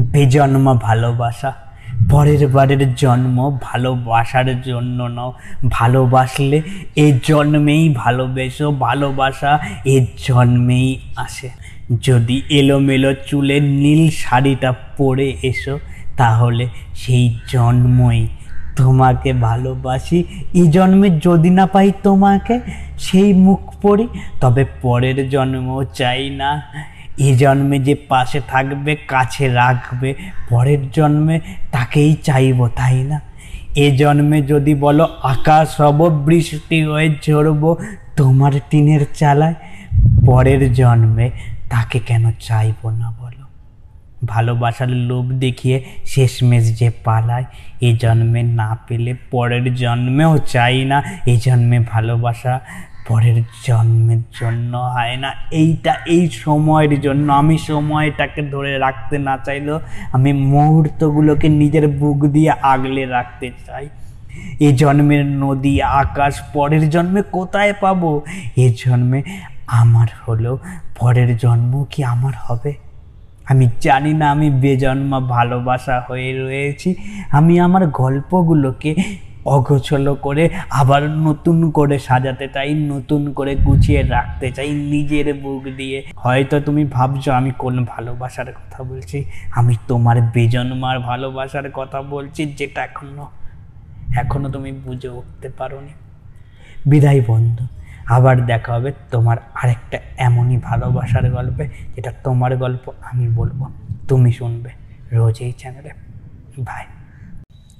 বেজন্মা ভালোবাসা। পরের বারের জন্ম ভালোবাসার জন্য নাও। ভালোবাসলে এ জন্মেই ভালোবেসো, ভালোবাসা এ জন্মেই আসে। যদি এলোমেলো চুলের নীল শাড়িটা পরে এসো, তাহলে সেই জন্মই তোমাকে ভালোবাসি। এই জন্মে যদি না পাই তোমাকে, সেই মুখ পড়ি তবে পরের জন্মও চাই না। এই জন্মে যে পাশে থাকবে, কাছে রাখবে, পরের জন্মে তাকেই চাইব, তাই না? এ জন্মে যদি বলো, আকাশ হব বৃষ্টি হয়ে ঝরবো তোমার টিনের চালায়, পরের জন্মে তাকে কেন চাইব না বলো? ভালোবাসার লোভ দেখিয়ে শেষমেশ যে পালায়, এ জন্মে না পেলে পরের জন্মেও চাই না এই জন্মে ভালোবাসা পরের জন্মের জন্য হয় না। এইটা এই সময়ের জন্য। আমি সময়টাকে ধরে রাখতে না চাইলেও আমি মুহূর্তগুলোকে নিজের বুক দিয়ে আগলে রাখতে চাই। এ জন্মের নদী, আকাশ, পরের জন্মে কোথায় পাবো? এ জন্মে আমার হলো পরের জন্ম কি আমার হবে? আমি জানি না, আমি বেজন্মা ভালোবাসা হয়ে রয়েছি। আমি আমার গল্পগুলোকে অগোছলো করে আবার নতুন করে সাজাতে চাই, নতুন করে গুছিয়ে রাখতে চাই নিজের বুক দিয়ে। হয়তো তুমি ভাবছ, আমি কোন ভালোবাসার কথা বলছি? আমি তোমার বেজন্মার ভালোবাসার কথা বলছি, যেটা এখনও এখনও তুমি বুঝে উঠতে পারো পারোনি। বিদায় বন্ধু, আবার দেখা হবে তোমার আরেকটা এমনই ভালোবাসার গল্পে, যেটা তোমার গল্প আমি বলব। তুমি শুনবে রোজ এই চ্যানেলে বাই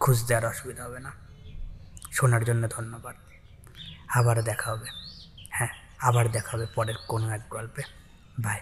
খুঁজতে আর অসুবিধা হবে না। শোনার জন্য ধন্যবাদ। আবার দেখা হবে। হ্যাঁ আবার দেখা হবে পরের কোনো এক গল্পে। বাই